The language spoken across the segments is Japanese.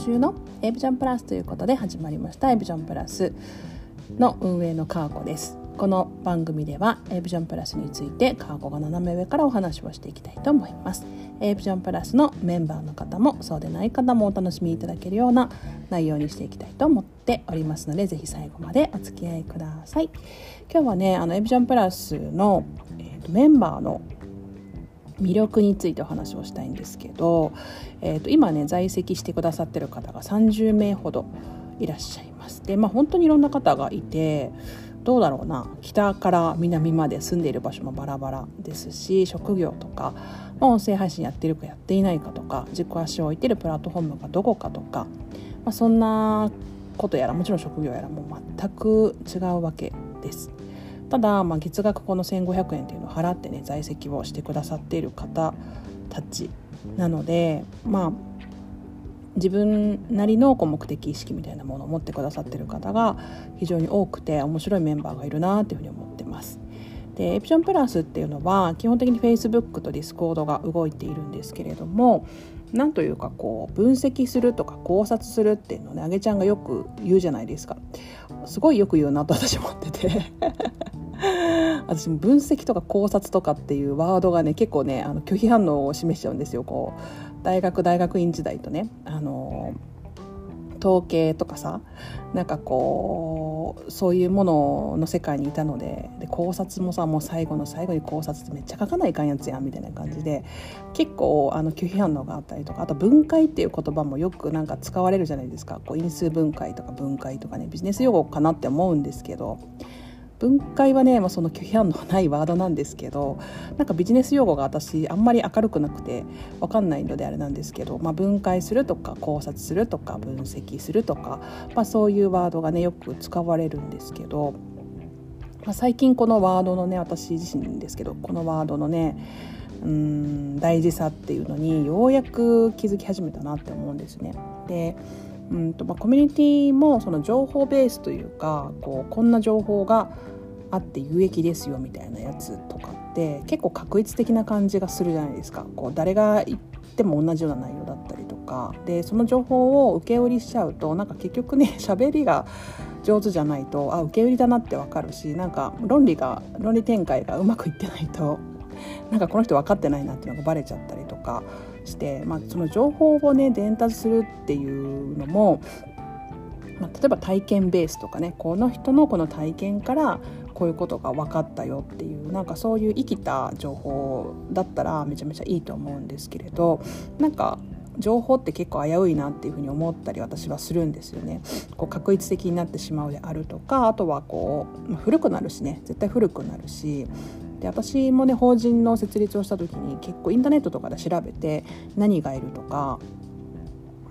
集のエビジョンプラスということで始まりました。エビジョンプラスの運営のカーコです。この番組ではエビジョンプラスについてカーコが斜め上からお話をしていきたいと思います。エビジョンプラスのメンバーの方もそうでない方もお楽しみいただけるような内容にしていきたいと思っておりますのでぜひ最後までお付き合いください。今日はねあのエビジョンプラスの、えーとメンバーの魅力についてお話をしたいんですけど、えー、と今ね在籍してくださってる方が30名ほどいらっしゃいますでまあ本当にいろんな方がいてどうだろうな北から南まで住んでいる場所もバラバラですし職業とか、ま、音声配信やってるかやっていないかとか軸足を置いてるプラットフォームがどこかとか、まあ、そんなことやらもちろん職業やらも全く違うわけです。ただ、まあ、月額この1500円っていうのを払ってね在籍をしてくださっている方たちなのでまあ自分なりの目的意識みたいなものを持ってくださってる方が非常に多くて面白いメンバーがいるなっていうふうに思ってます。でエプションプラスっていうのは基本的に Facebook と Discord が動いているんですけれどもなんというかこう分析するとか考察するっていうのをねあげちゃんがよく言うじゃないですかすごいよく言うなと私思ってて 私分析とか考察とかっていうワードがね結構ねあの拒否反応を示しちゃうんですよこう。大学大学院時代とねあの統計とかさなんかこうそういうものの世界にいたのでで考察もさもう最後の最後に考察ってめっちゃ書かないかんやつやんみたいな感じで結構あの拒否反応があったりとかあと分解っていう言葉もよくなんか使われるじゃないですか。こう因数分解とか分解とかねビジネス用語かなって思うんですけど分解はね、まあ、その拒否反応はないワードなんですけどなんかビジネス用語が私あんまり明るくなくて分かんないのであれなんですけど、まあ、分解するとか考察するとか分析するとか、まあ、そういうワードがねよく使われるんですけど、まあ、最近このワードのね私自身ですけどこのワードのねうん大事さっていうのにようやく気づき始めたなって思うんですね。でうんとまあ、コミュニティもその情報ベースというかこうこんな情報があって有益ですよみたいなやつとかって結構確一的な感じがするじゃないですか。こう誰が言っても同じような内容だったりとか。でその情報を受け売りしちゃうとなんか結局ね 喋りが上手じゃないとあ受け売りだなって分かるしなんか論理が論理展開がうまくいってないとなんかこの人分かってないなっていうのがバレちゃったりとか。して、まあ、その情報をね伝達するっていうのも、まあ、例えば体験ベースとかねこの人のこの体験からこういうことが分かったよっていうなんかそういう生きた情報だったらめちゃめちゃいいと思うんですけれどなんか情報って結構危ういなっていうふうに思ったり私はするんですよね。こう確一的になってしまうであるとかあとはこう、まあ、古くなるしね絶対古くなるしで私もね法人の設立をした時に結構インターネットとかで調べて何がいるとか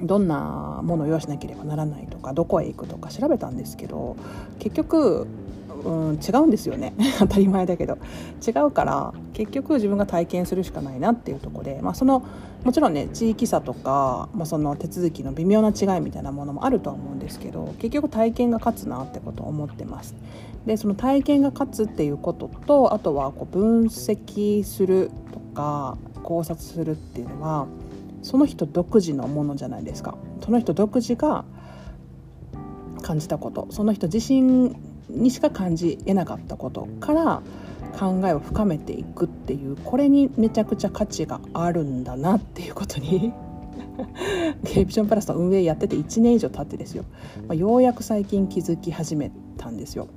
どんなものを用意しなければならないとかどこへ行くとか調べたんですけど結局うん、違うんですよね。当たり前だけど。違うから結局自分が体験するしかないなっていうとこで、まあ、そのもちろんね地域差とか、まあ、その手続きの微妙な違いみたいなものもあるとは思うんですけど結局体験が勝つなってことを思ってます。でその体験が勝つっていうこととあとはこう分析するとか考察するっていうのはその人独自のものじゃないですか。その人独自が感じたことその人自身にしか感じえなかったことから考えを深めていくっていうこれにめちゃくちゃ価値があるんだなっていうことに ケープションプラスの運営やってて1年以上経ってですよ、まあ、ようやく最近気づき始めたんですよ。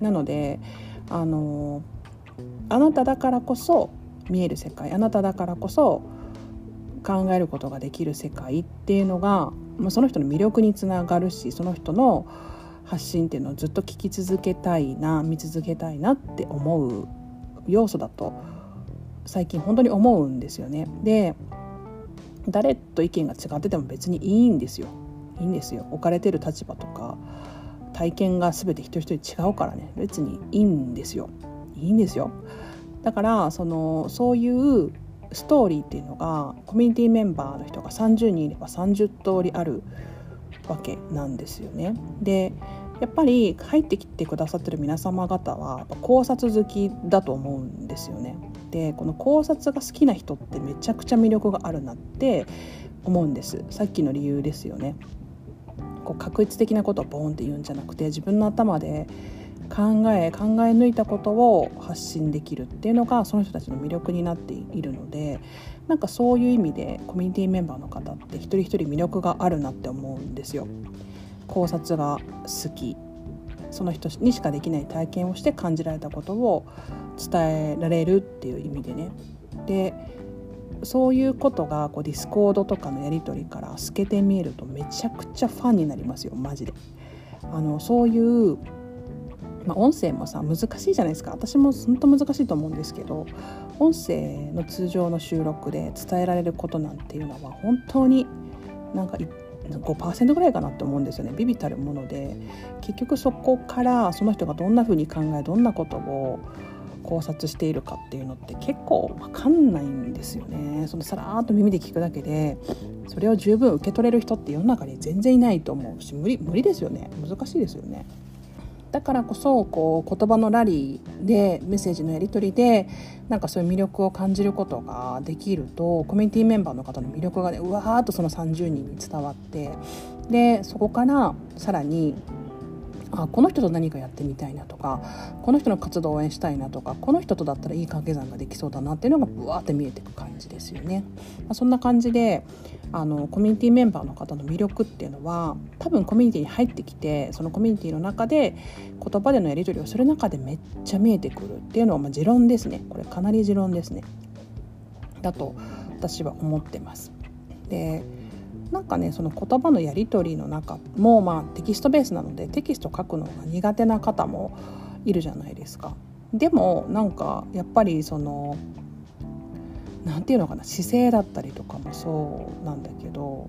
なのであのあなただからこそ見える世界あなただからこそ考えることができる世界っていうのが、まあ、その人の魅力につながるしその人の発信っていうのをずっと聞き続けたいな見続けたいなって思う要素だと最近本当に思うんですよね。で誰と意見が違ってても別にいいんですよ。いいんですよ。置かれてる立場とか体験が全て一人一人違うからね別にいいんですよ。いいんですよ。だからそのそういうストーリーっていうのがコミュニティメンバーの人が30人いれば30通りあるわけなんですよね。でやっぱり入ってきてくださってる皆様方は考察好きだと思うんですよね。でこの考察が好きな人ってめちゃくちゃ魅力があるなって思うんですさっきの理由ですよね。こう確一的なことをボーンって言うんじゃなくて自分の頭で考え考え抜いたことを発信できるっていうのがその人たちの魅力になっているのでなんかそういう意味でコミュニティメンバーの方って一人一人魅力があるなって思うんですよ。考察が好きその人にしかできない体験をして感じられたことを伝えられるっていう意味でねでそういうことがこうディスコードとかのやり取りから透けて見えるとめちゃくちゃファンになりますよマジで。あのそういうまあ、音声もさ難しいじゃないですか私も本当難しいと思うんですけど音声の通常の収録で伝えられることなんていうのは本当になんか5%ぐらいかなって思うんですよね。微々たるもので。結局そこからその人がどんな風に考えどんなことを考察しているかっていうのって結構わかんないんですよね。そのさらーっと耳で聞くだけでそれを十分受け取れる人って世の中に全然いないと思うし無理無理ですよね。難しいですよね。だからこそこう言葉のラリーでメッセージのやり取りでなんかそういう魅力を感じることができるとコミュニティメンバーの方の魅力がねうわーっとその30人に伝わってでそこからさらにあこの人と何かやってみたいなとかこの人の活動を応援したいなとかこの人とだったらいい掛け算ができそうだなっていうのがブワーって見えていく感じですよね。まあ、そんな感じであのコミュニティメンバーの方の魅力っていうのは多分コミュニティに入ってきてそのコミュニティの中で言葉でのやり取りをする中でめっちゃ見えてくるっていうのはまあ持論ですねこれかなり持論ですねだと私は思ってます。でなんかねその言葉のやり取りの中もまあテキストベースなのでテキスト書くのが苦手な方もいるじゃないですか。でもなんかやっぱりその何て言うのかな姿勢だったりとかもそうなんだけど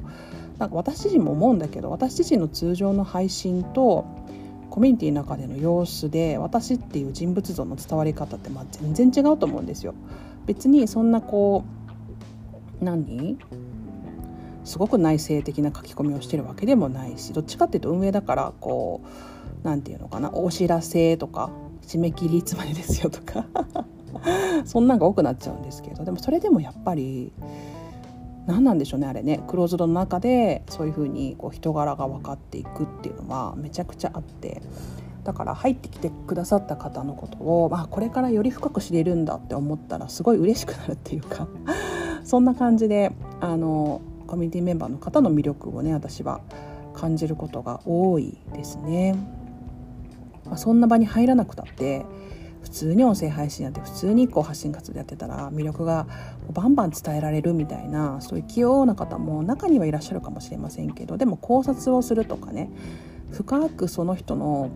なんか私自身も思うんだけど私自身の通常の配信とコミュニティの中での様子で私っていう人物像の伝わり方ってまあ全然違うと思うんですよ。別にそんなこう何？すごく内省的な書き込みをしてるわけでもないしどっちかっていうと運営だからこう何て言うのかなお知らせとか締め切りいつまでですよとか そんなんが多くなっちゃうんですけどでもそれでもやっぱり何なんでしょうねあれねクローズドの中でそういうふうにこう人柄が分かっていくっていうのはめちゃくちゃあってだから入ってきてくださった方のことを、まあ、これからより深く知れるんだって思ったらすごい嬉しくなるっていうか そんな感じであのコミュニティメンバーの方の魅力をね私は感じることが多いですね。まあ、そんな場に入らなくたって通に音声配信やって普通にこう発信活動やってたら魅力がバンバン伝えられるみたいなそういう器用な方も中にはいらっしゃるかもしれませんけどでも考察をするとかね深くその人の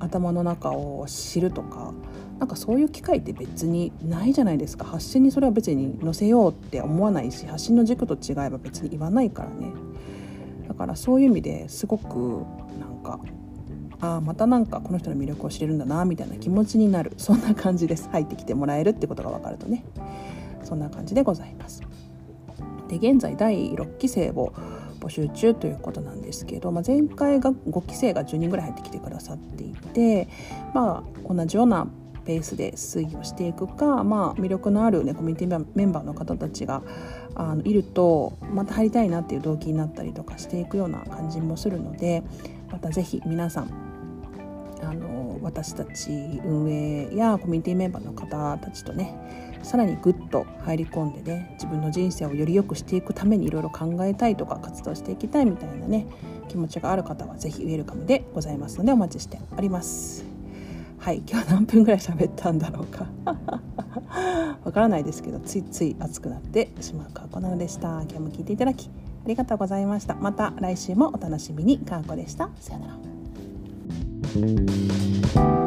頭の中を知るとかなんかそういう機会って別にないじゃないですか。発信にそれは別に載せようって思わないし発信の軸と違えば別に言わないからね。だからそういう意味ですごくなんかあまたなんかこの人の魅力を知れるんだなみたいな気持ちになる。そんな感じです。入ってきてもらえるってことが分かるとね。そんな感じでございます。で現在第6期生を募集中ということなんですけど、まあ、前回が5期生が10人ぐらい入ってきてくださっていてまあ同じようなペースで推移をしていくか、まあ、魅力のある、ね、コミュニティメンバーの方たちがあのいるとまた入りたいなっていう動機になったりとかしていくような感じもするのでまた是非皆さんあの私たち運営やコミュニティメンバーの方たちとねさらにぐっと入り込んでね自分の人生をより良くしていくためにいろいろ考えたいとか活動していきたいみたいなね気持ちがある方は是非ウェルカムでございますのでお待ちしております。はい今日は何分ぐらい喋ったんだろうか。わからないですけどついつい熱くなってしまうかこなのでした。今日も聞いていただきありがとうございました。また来週もお楽しみに。かーこでした。さよなら。うん